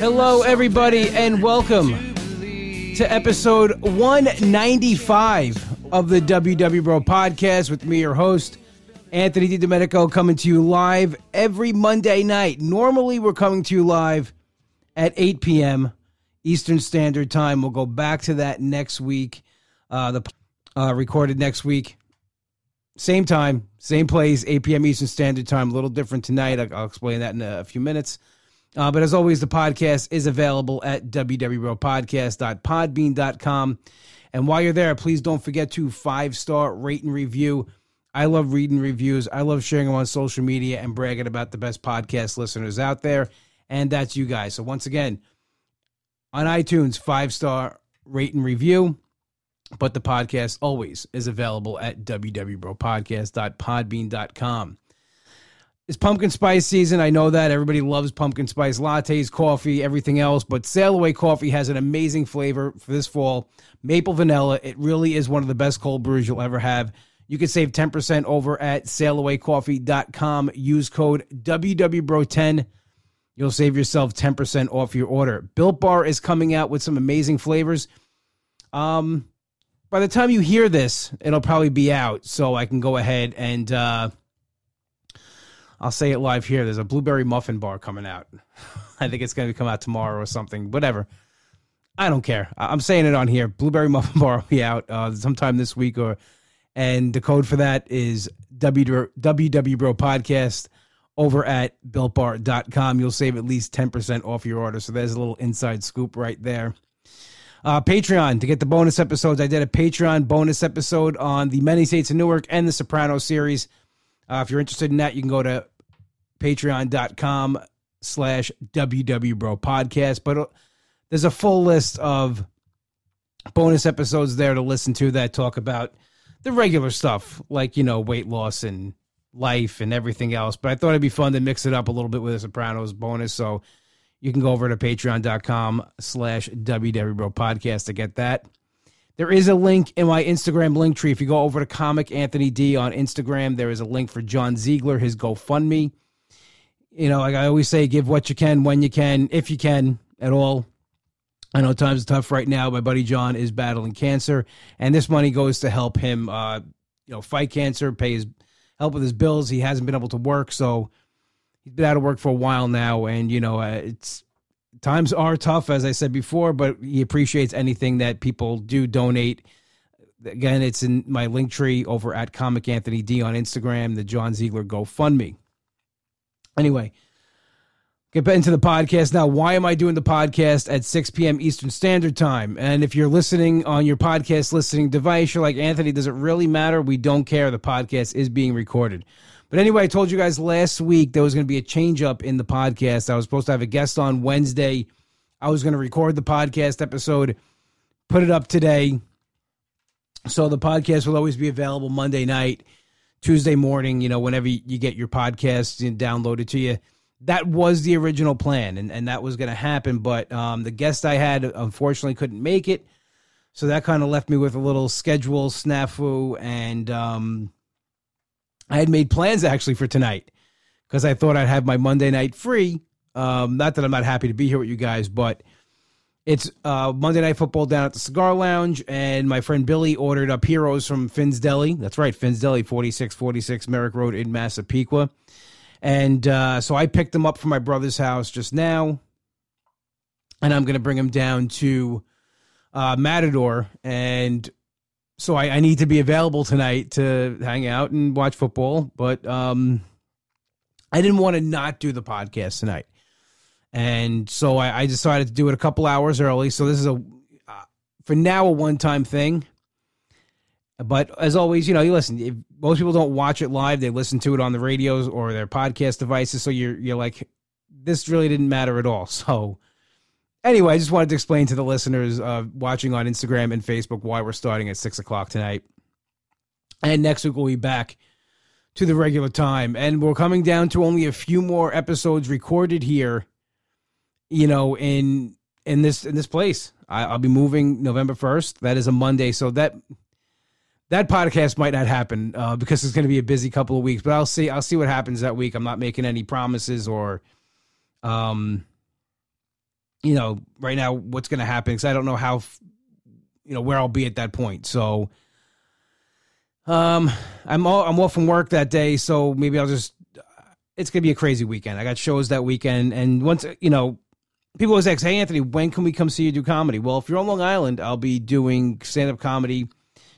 Hello, everybody, and welcome to episode 195 of the WW Bro podcast with me, your host, Anthony DiDomenico, coming to you live every Monday night. Normally, we're coming to you live at 8 p.m. Eastern Standard Time. We'll go back to that next week. Uh, the uh, recorded next week. Same time, same place, 8 p.m. Eastern Standard Time. A little different tonight. I'll, explain that in a few minutes. Uh, but as always, the podcast is available at www.podcast.podbean.com. And while you're there, please don't forget to five star rate and review. I love reading reviews. I love sharing them on social media and bragging about the best podcast listeners out there. And that's you guys. So once again, on iTunes, five star rate and review. But the podcast always is available at www.podcast.podbean.com. It's pumpkin spice season. I know that everybody loves pumpkin spice lattes, coffee, everything else, but Sail Away Coffee has an amazing flavor for this fall. Maple vanilla. It really is one of the best cold brews you'll ever have. You can save 10% over at sailawaycoffee.com. Use code WWBRO10. You'll save yourself 10% off your order. Built Bar is coming out with some amazing flavors. Um, by the time you hear this, it'll probably be out, so I can go ahead and uh, I'll say it live here. There's a blueberry muffin bar coming out. I think it's going to come out tomorrow or something. Whatever. I don't care. I'm saying it on here. Blueberry muffin bar will be out uh, sometime this week, or and the code for that is WW Bro Podcast over at builtbar.com. You'll save at least 10% off your order. So there's a little inside scoop right there. Uh, Patreon to get the bonus episodes. I did a Patreon bonus episode on the Many Saints of Newark and the Soprano series. Uh, if you're interested in that, you can go to patreon.com slash wwbro podcast. But uh, there's a full list of bonus episodes there to listen to that talk about the regular stuff, like, you know, weight loss and life and everything else. But I thought it'd be fun to mix it up a little bit with a Sopranos bonus. So you can go over to patreon.com slash wwbro podcast to get that. There is a link in my Instagram link tree. If you go over to Comic Anthony D on Instagram, there is a link for John Ziegler, his GoFundMe. You know, like I always say, give what you can when you can, if you can at all. I know times are tough right now. My buddy John is battling cancer, and this money goes to help him, uh, you know, fight cancer, pay his help with his bills. He hasn't been able to work, so he's been out of work for a while now, and you know, uh, it's times are tough, as I said before, but he appreciates anything that people do donate. Again, it's in my link tree over at Comic Anthony D on Instagram, the John Ziegler GoFundMe. Anyway, get into the podcast now. Why am I doing the podcast at 6 p.m. Eastern Standard Time? And if you're listening on your podcast listening device, you're like, Anthony, does it really matter? We don't care. The podcast is being recorded. But anyway, I told you guys last week there was going to be a change up in the podcast. I was supposed to have a guest on Wednesday. I was going to record the podcast episode, put it up today. So the podcast will always be available Monday night, Tuesday morning, you know, whenever you get your podcast downloaded to you. That was the original plan, and, and that was going to happen. But um, the guest I had unfortunately couldn't make it. So that kind of left me with a little schedule snafu and um, I had made plans actually for tonight because I thought I'd have my Monday night free. Um, not that I'm not happy to be here with you guys, but it's uh, Monday Night Football down at the Cigar Lounge, and my friend Billy ordered up Heroes from Finn's Deli. That's right, Finn's Deli, 4646 Merrick Road in Massapequa. And uh, so I picked them up from my brother's house just now, and I'm going to bring them down to uh, Matador and so I, I, need to be available tonight to hang out and watch football. But um, I didn't want to not do the podcast tonight, and so I, I, decided to do it a couple hours early. So this is a uh, for now a one time thing. But as always, you know, you listen. If most people don't watch it live; they listen to it on the radios or their podcast devices. So you're you're like, this really didn't matter at all. So anyway, I just wanted to explain to the listeners uh, watching on Instagram and Facebook why we're starting at six o'clock tonight. And next week we'll be back to the regular time. And we're coming down to only a few more episodes recorded here, you know, in in this in this place. I, will be moving November first. That is a Monday, so that that podcast might not happen uh, because it's going to be a busy couple of weeks. But I'll see. I'll see what happens that week. I'm not making any promises or um you know, right now what's going to happen because I don't know how, you know, where I'll be at that point. So, um, I'm all, I'm off from work that day, so maybe I'll just. It's gonna be a crazy weekend. I got shows that weekend, and once you know, people always ask, "Hey, Anthony, when can we come see you do comedy?" Well, if you're on Long Island, I'll be doing stand up comedy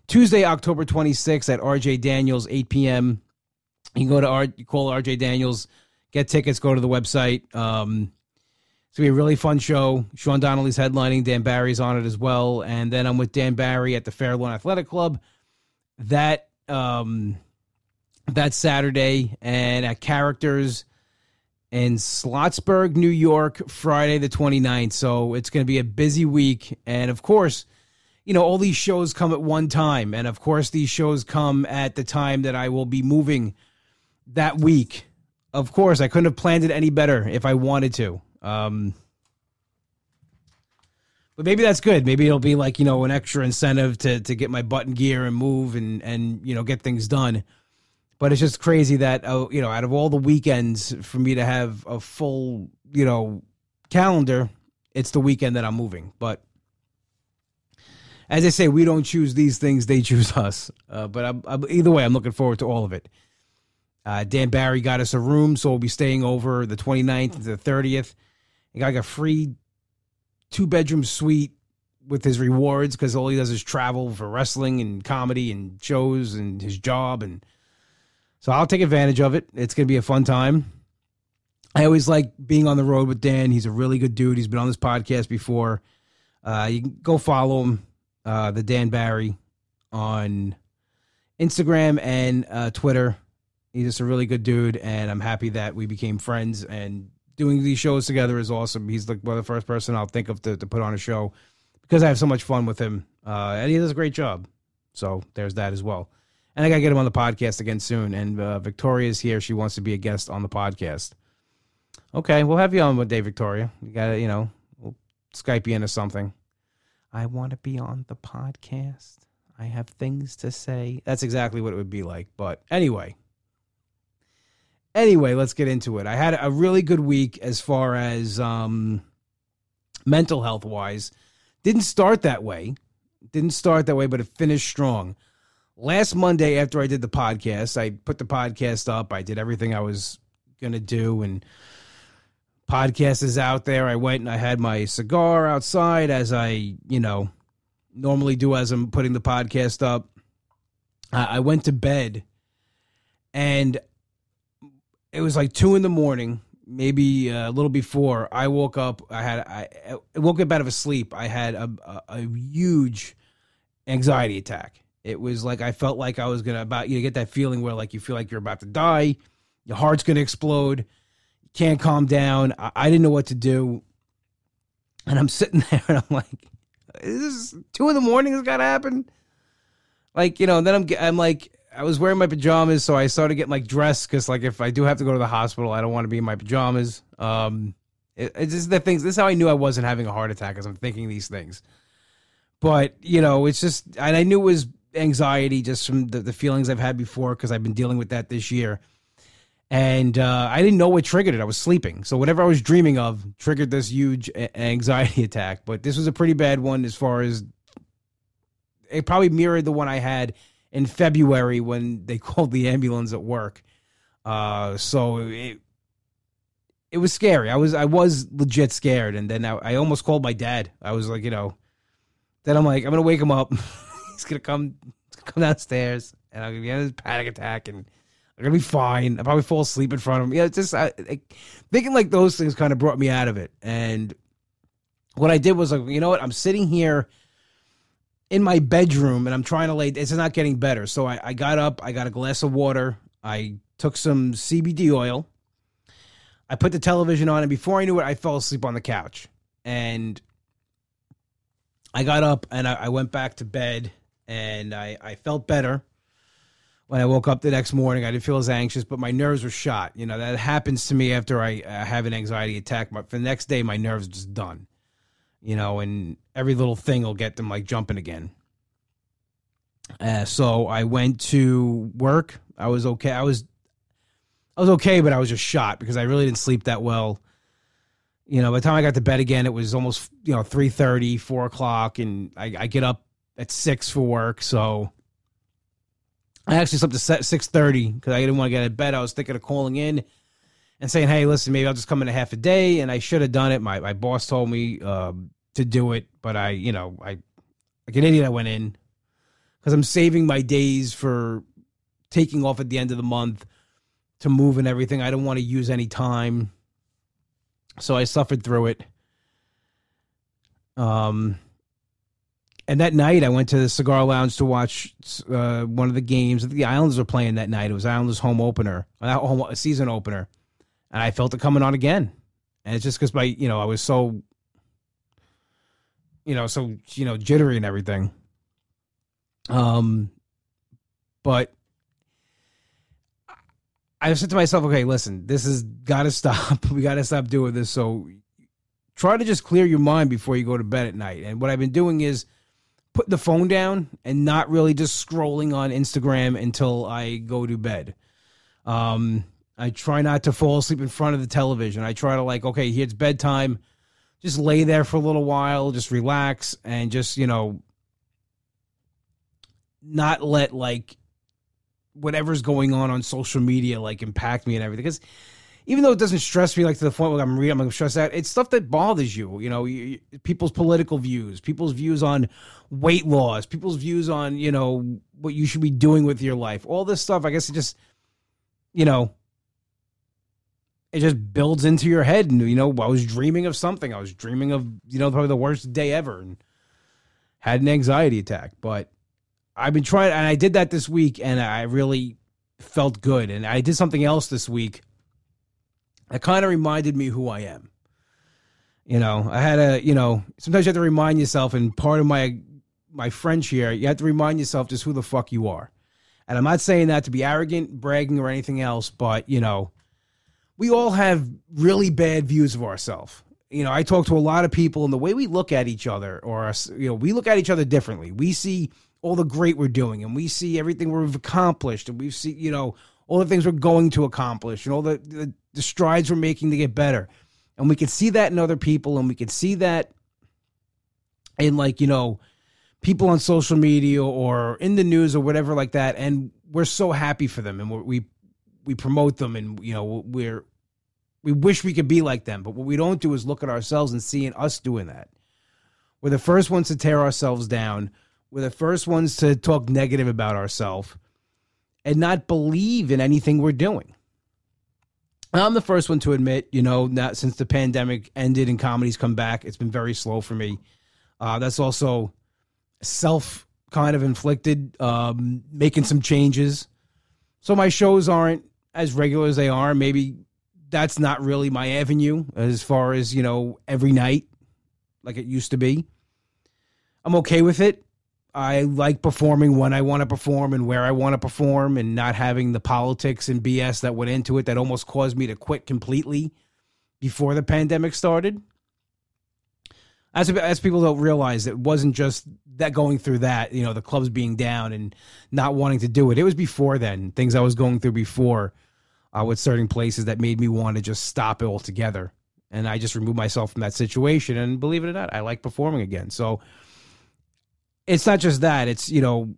Tuesday, October 26th at RJ Daniels, 8 p.m. You can go to R, call RJ Daniels, get tickets, go to the website. Um, it's gonna be a really fun show. Sean Donnelly's headlining, Dan Barry's on it as well, and then I'm with Dan Barry at the Fair Lawn Athletic Club. That um, that Saturday, and at Characters in Sloatsburg, New York, Friday the 29th. So it's going to be a busy week, and of course you know, all these shows come at one time. And of course, these shows come at the time that I will be moving that week. Of course, I couldn't have planned it any better if I wanted to. Um, but maybe that's good. Maybe it'll be like, you know, an extra incentive to, to get my button gear and move and, and, you know, get things done. But it's just crazy that, uh, you know, out of all the weekends for me to have a full, you know, calendar, it's the weekend that I'm moving. But as I say, we don't choose these things; they choose us. Uh, but I'm, I'm, either way, I'm looking forward to all of it. Uh, Dan Barry got us a room, so we'll be staying over the 29th to the 30th. He got like a free two bedroom suite with his rewards because all he does is travel for wrestling and comedy and shows and his job and so I'll take advantage of it. It's gonna be a fun time. I always like being on the road with Dan. He's a really good dude. He's been on this podcast before. Uh, you can go follow him uh, the Dan Barry on Instagram and uh, Twitter. He's just a really good dude, and I'm happy that we became friends. And doing these shows together is awesome. He's like well, the first person I'll think of to, to put on a show because I have so much fun with him, uh, and he does a great job. So there's that as well. And I gotta get him on the podcast again soon. And uh, Victoria's here; she wants to be a guest on the podcast. Okay, we'll have you on one day, Victoria. You gotta, you know, we'll Skype you into something. I want to be on the podcast. I have things to say. That's exactly what it would be like. But anyway, anyway, let's get into it. I had a really good week as far as um, mental health wise. Didn't start that way. Didn't start that way, but it finished strong. Last Monday, after I did the podcast, I put the podcast up. I did everything I was going to do. And podcast is out there. I went and I had my cigar outside as I, you know, normally do as I'm putting the podcast up. I went to bed and it was like two in the morning, maybe uh, a little before. I woke up. I had I, I woke up out of a sleep. I had a, a, a huge anxiety attack. It was like I felt like I was gonna about you get that feeling where like you feel like you're about to die, your heart's gonna explode you can't calm down. I, I didn't know what to do. And I'm sitting there and I'm like, is this two in the morning has got to happen? Like, you know, and then I'm, I'm like, I was wearing my pajamas, so I started getting like dressed because, like, if I do have to go to the hospital, I don't want to be in my pajamas. Um, it, it's just the things. This is how I knew I wasn't having a heart attack, as I'm thinking these things. But you know, it's just, and I knew it was anxiety just from the, the feelings I've had before because I've been dealing with that this year and uh, I didn't know what triggered it. I was sleeping, so whatever I was dreaming of triggered this huge anxiety attack. But this was a pretty bad one as far as it probably mirrored the one I had in February when they called the ambulance at work. Uh, so it it was scary. I was I was legit scared, and then I, I almost called my dad. I was like, you know, then I'm like, I'm gonna wake him up. He's gonna come come downstairs, and I'm gonna get this panic attack and I'm gonna be fine. I'll probably fall asleep in front of him. Yeah, it's just I, I, thinking like those things kind of brought me out of it. And what I did was like, you know what? I'm sitting here in my bedroom and I'm trying to lay. It's not getting better. So I, I got up. I got a glass of water. I took some CBD oil. I put the television on, and before I knew it, I fell asleep on the couch. And I got up and I, I went back to bed, and I, I felt better when I woke up the next morning, I didn't feel as anxious, but my nerves were shot. You know, that happens to me after I uh, have an anxiety attack. But for the next day, my nerves just done. You know, and every little thing will get them like jumping again. Uh, so I went to work. I was okay. I was, I was okay, but I was just shot because I really didn't sleep that well. you know, by the time I got to bed again, it was almost, you know, 3 4 o'clock, and I, I get up at 6 for work. So I actually slept at 6.30 because I didn't want to get out of bed. I was thinking of calling in and saying, hey, listen, maybe I'll just come in a half a day. And I should have done it. My, my boss told me um, to do it, but I, you know, I, like an idiot, I went in because I'm saving my days for taking off at the end of the month to move and everything. I don't want to use any time. So I suffered through it. Um, and that night I went to the cigar lounge to watch uh, one of the games that the Islanders were playing that night. It was Islanders home opener, uh, home a season opener, and I felt it coming on again. And it's just because my, you know, I was so, you know, so you know, jittery and everything. Um, but I said to myself, okay, listen, this has got to stop. We got to stop doing this. So try to just clear your mind before you go to bed at night. And what I've been doing is put the phone down and not really just scrolling on Instagram until I go to bed. Um, I try not to fall asleep in front of the television. I try to like, okay, it's bedtime. Just lay there for a little while, just relax and just, you know, not let like whatever's going on on social media like impact me and everything because even though it doesn't stress me like to the point where I'm reading, I'm stressed out. It's stuff that bothers you. You know, you, people's political views, people's views on weight loss, people's views on you know what you should be doing with your life. All this stuff, I guess, it just you know, it just builds into your head. And you know, I was dreaming of something. I was dreaming of you know probably the worst day ever, and had an anxiety attack. But I've been trying, and I did that this week, and I really felt good. And I did something else this week that kind of reminded me who I am. You know, I had a, you know, sometimes you have to remind yourself, and part of my my French here, you have to remind yourself just who the fuck you are. And I'm not saying that to be arrogant, bragging, or anything else, but you know, we all have really bad views of ourselves. You know, I talk to a lot of people, and the way we look at each other, or us, you know, we look at each other differently. We see all the great we're doing and we see everything we've accomplished and we see you know all the things we're going to accomplish and all the, the, the strides we're making to get better. And we can see that in other people and we can see that in like you know people on social media or in the news or whatever like that. And we're so happy for them and we we promote them and you know we're we wish we could be like them. But what we don't do is look at ourselves and seeing us doing that. We're the first ones to tear ourselves down. We're the first ones to talk negative about ourselves and not believe in anything we're doing. I'm the first one to admit, you know, not since the pandemic ended and comedies come back, it's been very slow for me. Uh, that's also self kind of inflicted, um, making some changes. So my shows aren't as regular as they are. Maybe that's not really my avenue as far as, you know, every night like it used to be. I'm okay with it. I like performing when I want to perform and where I want to perform and not having the politics and BS that went into it that almost caused me to quit completely before the pandemic started. As, as people don't realize, it wasn't just that going through that, you know, the clubs being down and not wanting to do it. It was before then, things I was going through before uh, with certain places that made me want to just stop it altogether. And I just removed myself from that situation. And believe it or not, I like performing again. So, it's not just that. It's you know,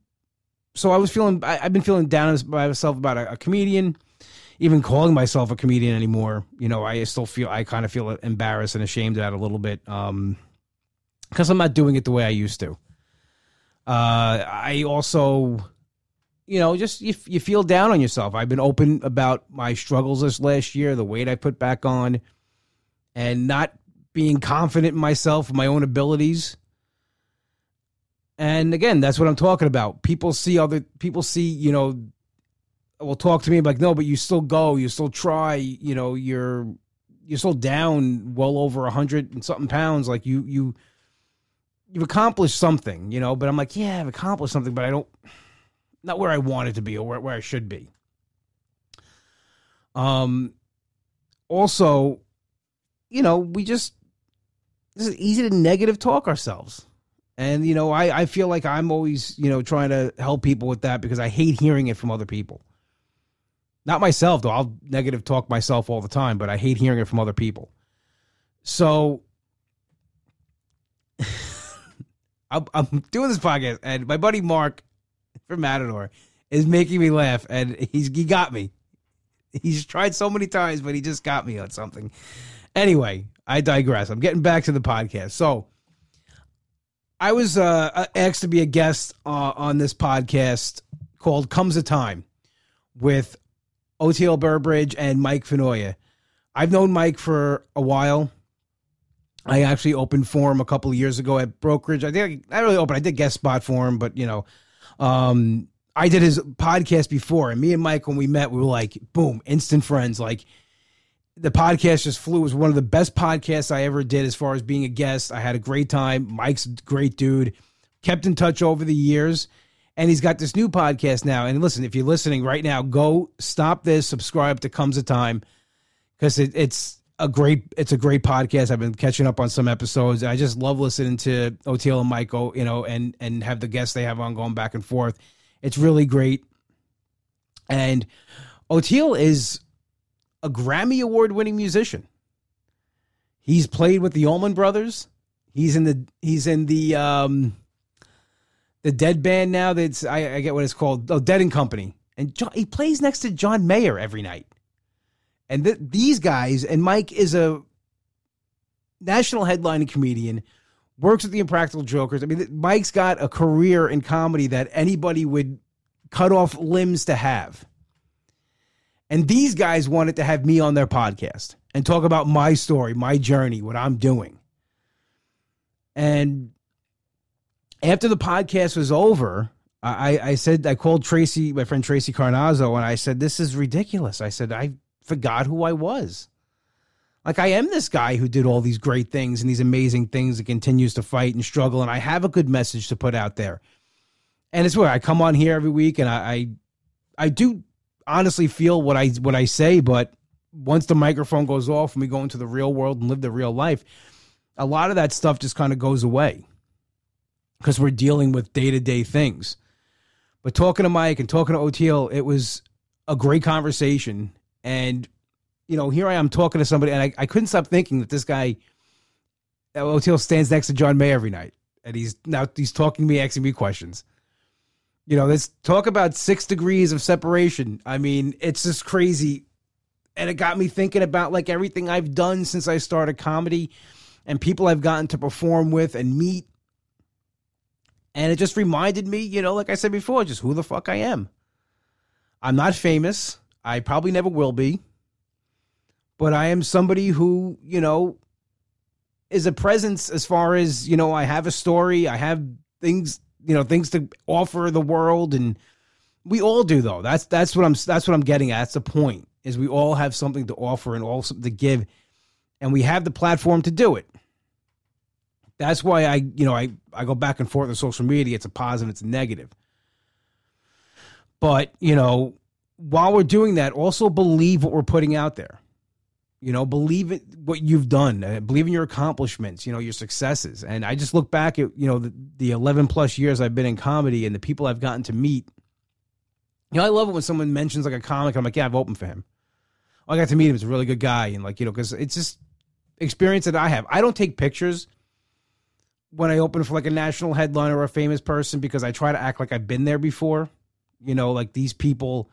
so I was feeling. I, have been feeling down by myself about a, a, comedian. Even calling myself a comedian anymore, you know, I still feel I kind of feel embarrassed and ashamed that a little bit, um, because I'm not doing it the way I used to. Uh, I also, you know, just you, you feel down on yourself. I've been open about my struggles this last year, the weight I put back on, and not being confident in myself, my own abilities and again, that's what I'm talking about. People see other people see, you know, will talk to me like, no, but you still go, you still try, you know, you're you're still down well over a hundred and something pounds. Like you you you've accomplished something, you know, but I'm like, yeah, I've accomplished something, but I don't not where I wanted to be or where, where I should be. Um also, you know, we just this is easy to negative talk ourselves. And, you know, I, I feel like I'm always, you know, trying to help people with that because I hate hearing it from other people. Not myself, though. I'll negative talk myself all the time, but I hate hearing it from other people. So I'm, I'm doing this podcast, and my buddy Mark from Matador is making me laugh, and he's he got me. He's tried so many times, but he just got me on something. Anyway, I digress. I'm getting back to the podcast. So I was uh, asked to be a guest uh, on this podcast called "Comes a Time" with Oteil Burbridge and Mike Finoia. I've known Mike for a while. I actually opened for him a couple of years ago at brokerage. I think I really opened. I did guest spot for him, but you know, um, I did his podcast before, and me and Mike, when we met, we were like, boom, instant friends. Like the podcast just flew. It was one of the best podcasts I ever did as far as being a guest. I had a great time. Mike's a great dude. Kept in touch over the years. And he's got this new podcast now. And listen, if you're listening right now, go stop this, subscribe to Comes a Time, because it, it's a great it's a great podcast. I've been catching up on some episodes. I just love listening to Oteil and Michael, you know, and and have the guests they have on going back and forth. It's really great. And Oteil is a Grammy Award winning musician. He's played with the Allman Brothers. He's in the he's in the um the Dead band now. That's I, I get what it's called. Oh, Dead and Company. And John, he plays next to John Mayer every night. And th- these guys and Mike is a national headlining comedian works with the Impractical Jokers. I mean, Mike's got a career in comedy that anybody would cut off limbs to have. And these guys wanted to have me on their podcast and talk about my story, my journey, what I'm doing. And after the podcast was over, I, I said, I called Tracy, my friend Tracy Carnazzo, and I said, This is ridiculous. I said, I forgot who I was. Like I am this guy who did all these great things and these amazing things and continues to fight and struggle. And I have a good message to put out there. And it's where I come on here every week and I, I, I do honestly feel what I what I say, but once the microphone goes off and we go into the real world and live the real life, a lot of that stuff just kind of goes away because we're dealing with day to day things. But talking to Mike and talking to Oteil, it was a great conversation. And you know, here I am talking to somebody, and I, I couldn't stop thinking that this guy, Oteil, stands next to John May every night, and he's now he's talking to me, asking me questions. You know, let's talk about six degrees of separation. I mean, it's just crazy, and it got me thinking about like everything I've done since I started comedy, and people I've gotten to perform with and meet, and it just reminded me, you know, like I said before, just who the fuck I am. I'm not famous. I probably never will be but I am somebody who, you know, is a presence as far as, you know, I have a story, I have things, you know, things to offer the world and we all do though. That's that's what I'm that's what I'm getting at. That's the point. Is we all have something to offer and all something to give and we have the platform to do it. That's why I, you know, I I go back and forth on social media. It's a positive, it's a negative. But, you know, while we're doing that, also believe what we're putting out there. You know, believe in what you've done. Uh, believe in your accomplishments. You know, your successes. And I just look back at you know the, the eleven plus years I've been in comedy and the people I've gotten to meet. You know, I love it when someone mentions like a comic. I'm like, yeah, I've opened for him. I got to meet him. He's a really good guy, and like you know, because it's just experience that I have. I don't take pictures when I open for like a national headliner or a famous person because I try to act like I've been there before. You know, like these people,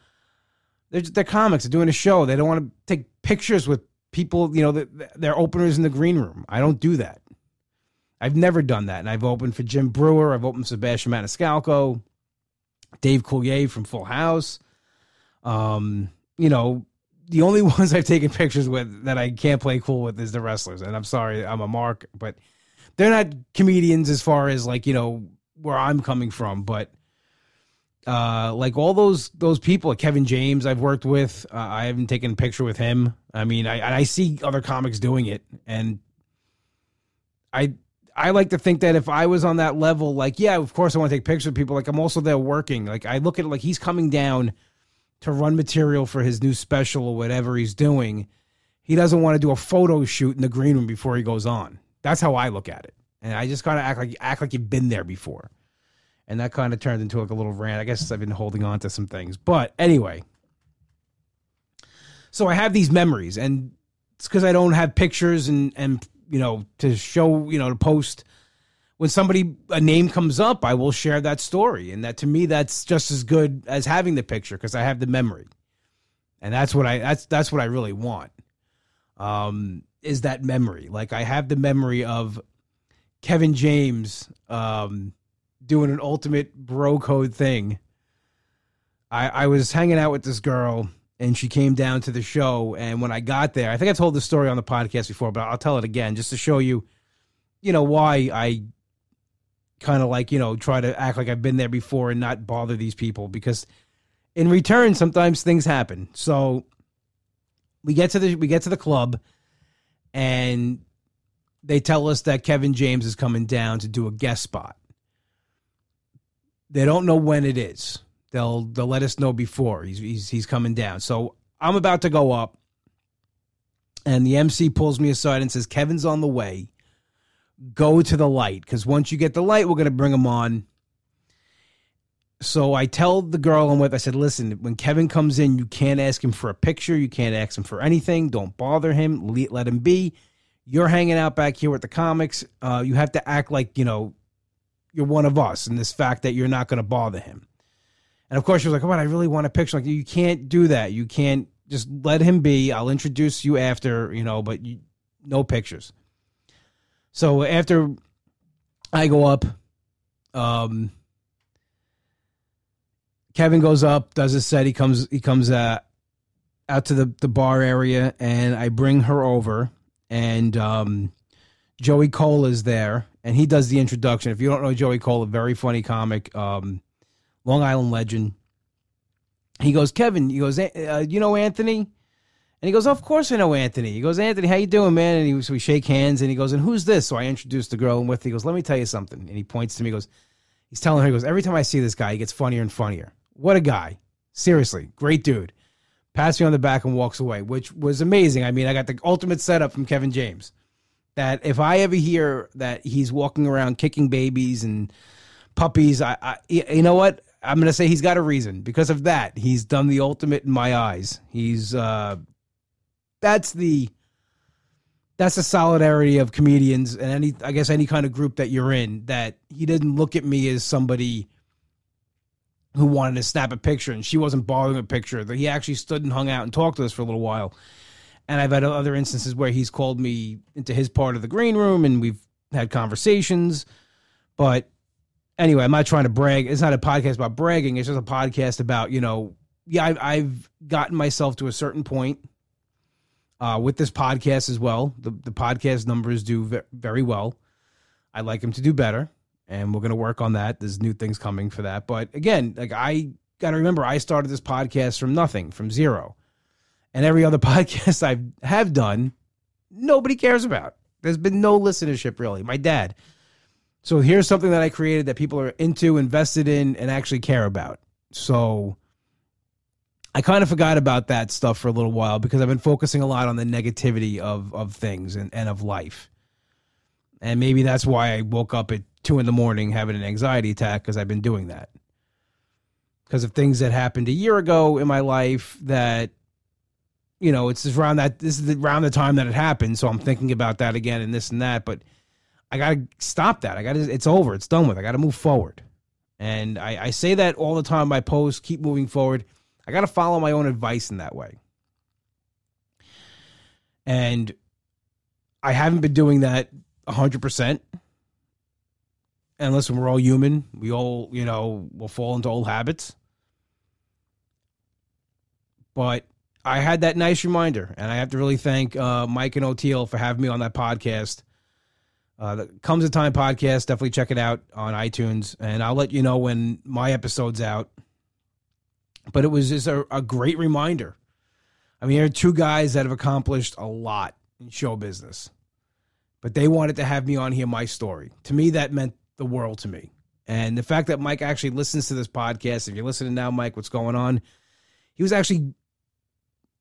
they're, they're comics. They're doing a show. They don't want to take pictures with people, you know, the, their openers in the green room. I don't do that. I've never done that. And I've opened for Jim Breuer. I've opened Sebastian Maniscalco, Dave Coulier from Full House. Um, you know, the only ones I've taken pictures with that I can't play cool with is the wrestlers. And I'm sorry, I'm a mark, but they're not comedians as far as like, you know, where I'm coming from. But uh, like all those those people, Kevin James, I've worked with. Uh, I haven't taken a picture with him. I mean, I I see other comics doing it, and I I like to think that if I was on that level, like yeah, of course I want to take pictures of people. Like I'm also there working. Like I look at it like he's coming down to run material for his new special or whatever he's doing. He doesn't want to do a photo shoot in the green room before he goes on. That's how I look at it, and I just kind of act like act like you've been there before and that kind of turned into like a little rant. I guess I've been holding on to some things, but anyway. So I have these memories, and it's because I don't have pictures and and you know, to show, you know, to post when somebody a name comes up, I will share that story, and that to me that's just as good as having the picture because I have the memory, and that's what I that's that's what I really want. Um, is that memory? Like I have the memory of Kevin James um, doing an ultimate bro code thing. I I was hanging out with this girl and she came down to the show. And when I got there, I think I told the story on the podcast before, but I'll tell it again just to show you, you know, why I kind of like, you know, try to act like I've been there before and not bother these people because in return, sometimes things happen. So we get to the we get to the club and they tell us that Kevin James is coming down to do a guest spot. They don't know when it is. They'll they'll let us know before he's he's he's coming down. So I'm about to go up, and the MC pulls me aside and says, "Kevin's on the way. Go to the light because once you get the light, we're gonna bring him on." So I tell the girl I'm with, I said, "Listen, when Kevin comes in, you can't ask him for a picture. You can't ask him for anything. Don't bother him. Let him be. You're hanging out back here with the comics. Uh, you have to act like you know." You're one of us, and this fact that you're not going to bother him. And of course, she was like, "Oh, I really want a picture." Like, you can't do that. You can't just let him be. I'll introduce you after, you know, but you, no pictures. So after I go up, um, Kevin goes up, does his set. He comes, he comes uh, out to the the bar area, and I bring her over, and um, Joey Cole is there, and he does the introduction. If you don't know Joey Cole, a very funny comic. Um, Long Island legend. He goes, Kevin. He goes, uh, you know Anthony? And he goes, of course I know Anthony. He goes, Anthony, how you doing, man? And he, so we shake hands, and he goes, and who's this? So I introduce the girl I'm with. He goes, let me tell you something. And he points to me. He goes, he's telling her, he goes, every time I see this guy, he gets funnier and funnier. What a guy! Seriously, great dude. Pats me on the back and walks away, which was amazing. I mean, I got the ultimate setup from Kevin James. That if I ever hear that he's walking around kicking babies and puppies, I, I you know what? I'm to say he's got a reason because of that. He's done the ultimate in my eyes. He's uh that's the that's the solidarity of comedians and any I guess any kind of group that you're in that he didn't look at me as somebody who wanted to snap a picture and she wasn't bothering a picture that he actually stood and hung out and talked to us for a little while and I've had other instances where he's called me into his part of the green room and we've had conversations but anyway, I'm not trying to brag. It's not a podcast about bragging. It's just a podcast about, you know, yeah, I've, I've gotten myself to a certain point uh, with this podcast as well. The, the podcast numbers do very well. I'd like them to do better, and we're going to work on that. There's new things coming for that. But again, like I got to remember, I started this podcast from nothing, from zero. And every other podcast I have done, nobody cares about. There's been no listenership really. My dad, so here's something that I created that people are into, invested in, and actually care about. So I kind of forgot about that stuff for a little while because I've been focusing a lot on the negativity of of things and, and of life. And maybe that's why I woke up at two in the morning having an anxiety attack because I've been doing that. Because of things that happened a year ago in my life that, you know, it's around that this is around the time that it happened. So I'm thinking about that again and this and that. But I got to stop that. I got to, it's over. It's done with. I got to move forward. And I, I say that all the time. I post, keep moving forward. I got to follow my own advice in that way. And I haven't been doing that 100%. And listen, we're all human. We all, you know, will fall into old habits. But I had that nice reminder. And I have to really thank uh, Mike and Oteil for having me on that podcast uh, the Comes a Time podcast. Definitely check it out on iTunes, and I'll let you know when my episode's out. But it was just a, a great reminder. I mean, there are two guys that have accomplished a lot in show business, but they wanted to have me on here, my story. To me, that meant the world to me. And the fact that Mike actually listens to this podcast, if you're listening now, Mike, what's going on? He was actually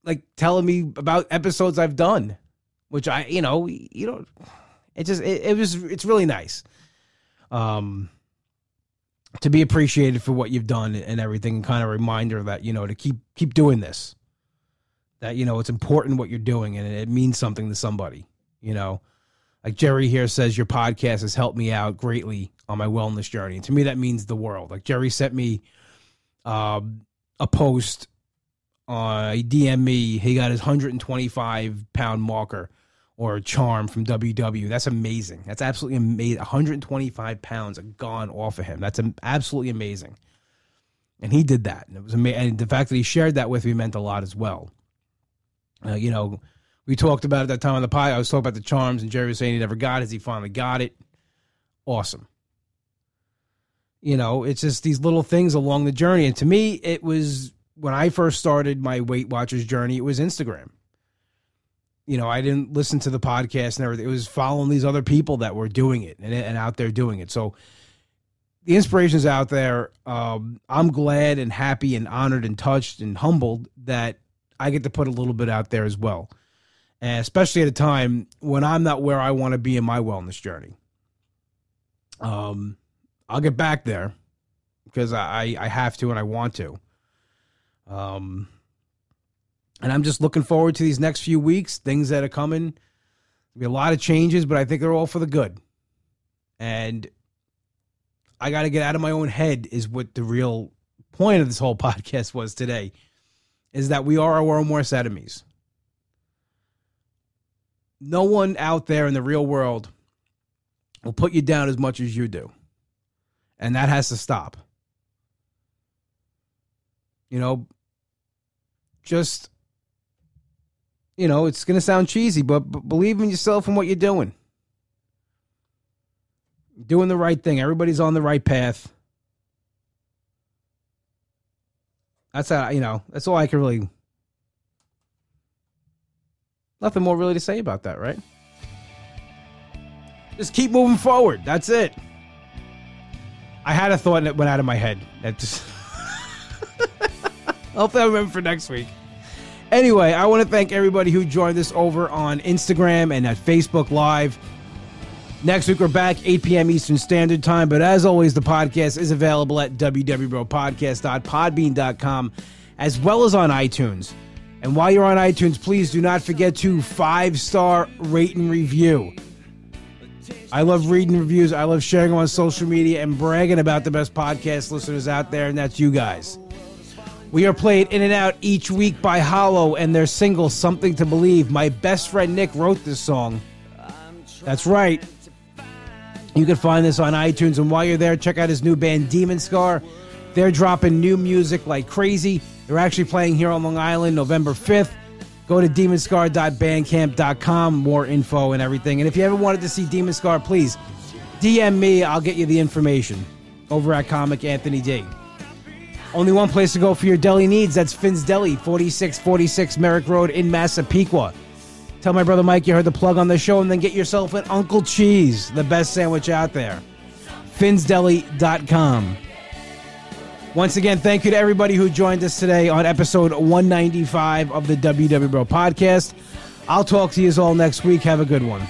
like telling me about episodes I've done, which I, you know, you know, it just it, it was it's really nice. Um to be appreciated for what you've done and everything kind of reminder that you know to keep keep doing this that you know it's important what you're doing and it means something to somebody you know Like Jerry here says, your podcast has helped me out greatly on my wellness journey. And to me, that means the world. Like Jerry sent me um, a post uh, he DM me. He got his 125 pound marker or charm from WW. That's amazing. That's absolutely amazing. 125 pounds are gone off of him. That's absolutely amazing. And he did that. And it was amazing. And the fact that he shared that with me meant a lot as well. Uh, you know, we talked about at that time on the pie. I was talking about the charms, and Jerry was saying he never got it. He finally got it. Awesome. You know, it's just these little things along the journey. And to me, it was when I first started my Weight Watchers journey, it was Instagram. You know, I didn't listen to the podcast and everything. It was following these other people that were doing it and, and out there doing it. So the inspiration's out there. Um, I'm glad and happy and honored and touched and humbled that I get to put a little bit out there as well. And especially at a time when I'm not where I want to be in my wellness journey. Um, I'll get back there because I, I have to and I want to. Um, and I'm just looking forward to these next few weeks, things that are coming. There'll be a lot of changes, but I think they're all for the good. And I got to get out of my own head, is what the real point of this whole podcast was today, is that we are our own worst enemies. No one out there in the real world will put you down as much as you do. And that has to stop. You know, just you know, it's going to sound cheesy, but, but believe in yourself and what you're doing. Doing the right thing. Everybody's on the right path. That's how, you know, that's all I can really. Nothing more really to say about that, right? Just keep moving forward. That's it. I had a thought and it went out of my head. That just. Hopefully, I remember for next week. Anyway, I want to thank everybody who joined us over on Instagram and at Facebook Live. Next week, we're back, 8 p.m. Eastern Standard Time. But as always, the podcast is available at www.podcast.podbean.com as well as on iTunes. And while you're on iTunes, please do not forget to five star rate and review. I love reading reviews. I love sharing them on social media and bragging about the best podcast listeners out there, and that's you guys. We are played in and out each week by Hollow and their single Something to Believe. My best friend Nick wrote this song. That's right. You can find this on iTunes. And while you're there, check out his new band, Demon Scar. They're dropping new music like crazy. They're actually playing here on Long Island November 5th. Go to demonscar.bandcamp.com. More info and everything. And if you ever wanted to see Demon Scar, please DM me. I'll get you the information over at Comic Anthony D. Only one place to go for your deli needs. That's Finn's Deli, 4646 Merrick Road in Massapequa. Tell my brother Mike you heard the plug on the show and then get yourself an Uncle Cheese, the best sandwich out there. FinnsDeli.com. Once again, thank you to everybody who joined us today on episode 195 of the WW Bro podcast. I'll talk to you all next week. Have a good one.